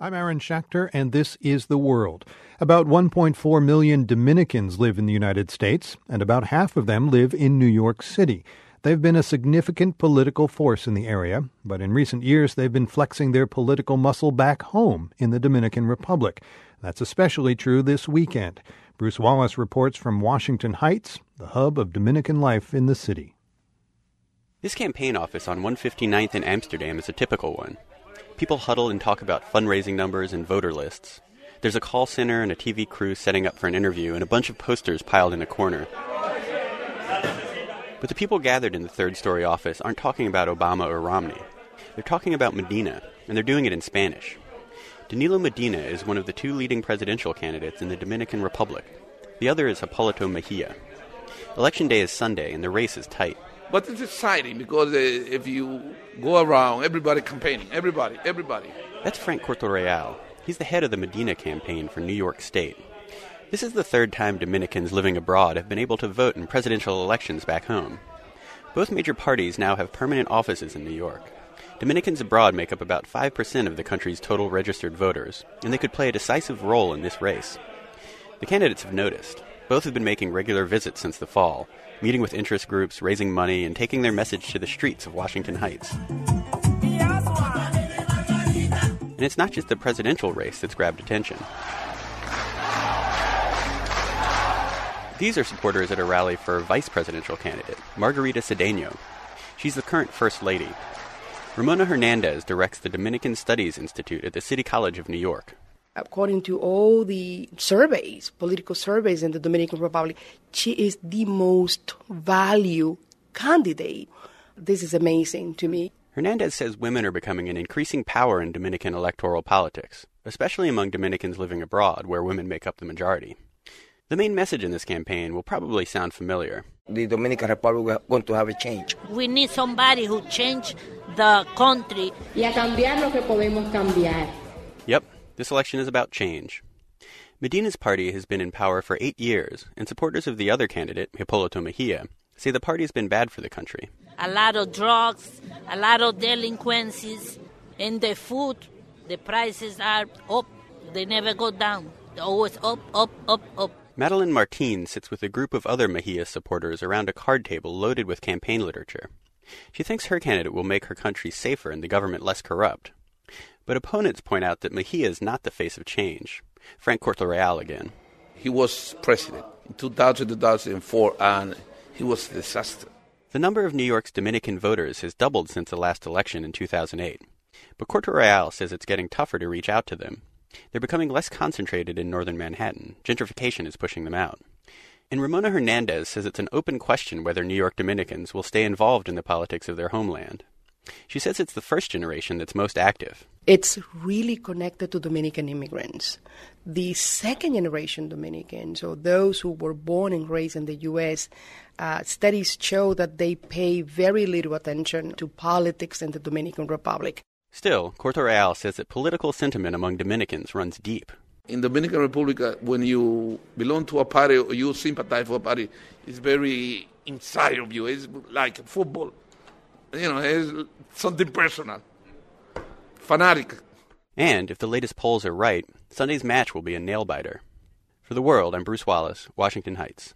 I'm Aaron Schachter, and this is The World. About 1.4 million Dominicans live in the United States, and about half of them live in New York City. They've been a significant political force in the area, but in recent years they've been flexing their political muscle back home in the Dominican Republic. That's especially true this weekend. Bruce Wallace reports from Washington Heights, the hub of Dominican life in the city. This campaign office on 159th in Amsterdam is a typical one. People huddle and talk about fundraising numbers and voter lists. There's a call center and a TV crew setting up for an interview, and a bunch of posters piled in a corner. But the people gathered in the third story office aren't talking about Obama or Romney. They're talking about Medina, and they're doing it in Spanish. Danilo Medina is one of the two leading presidential candidates in the Dominican Republic. The other is Hipólito Mejia. Election day is Sunday, and the race is tight. But it's exciting because uh, if you go around, everybody campaigning, everybody, everybody. That's Frank Cortoreal. He's the head of the Medina campaign for New York State. This is the third time Dominicans living abroad have been able to vote in presidential elections back home. Both major parties now have permanent offices in New York. Dominicans abroad make up about 5% of the country's total registered voters, and they could play a decisive role in this race. The candidates have noticed. Both have been making regular visits since the fall, meeting with interest groups, raising money, and taking their message to the streets of Washington Heights. And it's not just the presidential race that's grabbed attention. These are supporters at a rally for vice presidential candidate, Margarita Cedeno. She's the current First Lady. Ramona Hernandez directs the Dominican Studies Institute at the City College of New York according to all the surveys, political surveys in the Dominican Republic, she is the most valued candidate. This is amazing to me. Hernandez says women are becoming an increasing power in Dominican electoral politics, especially among Dominicans living abroad, where women make up the majority. The main message in this campaign will probably sound familiar. The Dominican Republic is going to have a change. We need somebody who change the country. Y a cambiar lo que podemos cambiar. This election is about change. Medina's party has been in power for eight years, and supporters of the other candidate, Hipólito Mejia, say the party has been bad for the country. A lot of drugs, a lot of delinquencies, and the food, the prices are up. They never go down. They're always up, up, up, up. Madeline Martin sits with a group of other Mejia supporters around a card table loaded with campaign literature. She thinks her candidate will make her country safer and the government less corrupt. But opponents point out that Mejia is not the face of change. Frank Cortoreal again. He was president in 2000 2004, and he was a disaster. The number of New York's Dominican voters has doubled since the last election in 2008. But Cortoreal says it's getting tougher to reach out to them. They're becoming less concentrated in northern Manhattan. Gentrification is pushing them out. And Ramona Hernandez says it's an open question whether New York Dominicans will stay involved in the politics of their homeland. She says it's the first generation that's most active. It's really connected to Dominican immigrants. The second generation Dominicans, or those who were born and raised in the U.S., uh, studies show that they pay very little attention to politics in the Dominican Republic. Still, Cortoreal says that political sentiment among Dominicans runs deep. In Dominican Republic, uh, when you belong to a party or you sympathize for a party, it's very inside of you. It's like football you know, it's something personal. Fanatic. And if the latest polls are right, Sunday's match will be a nail biter. For the world, I'm Bruce Wallace, Washington Heights.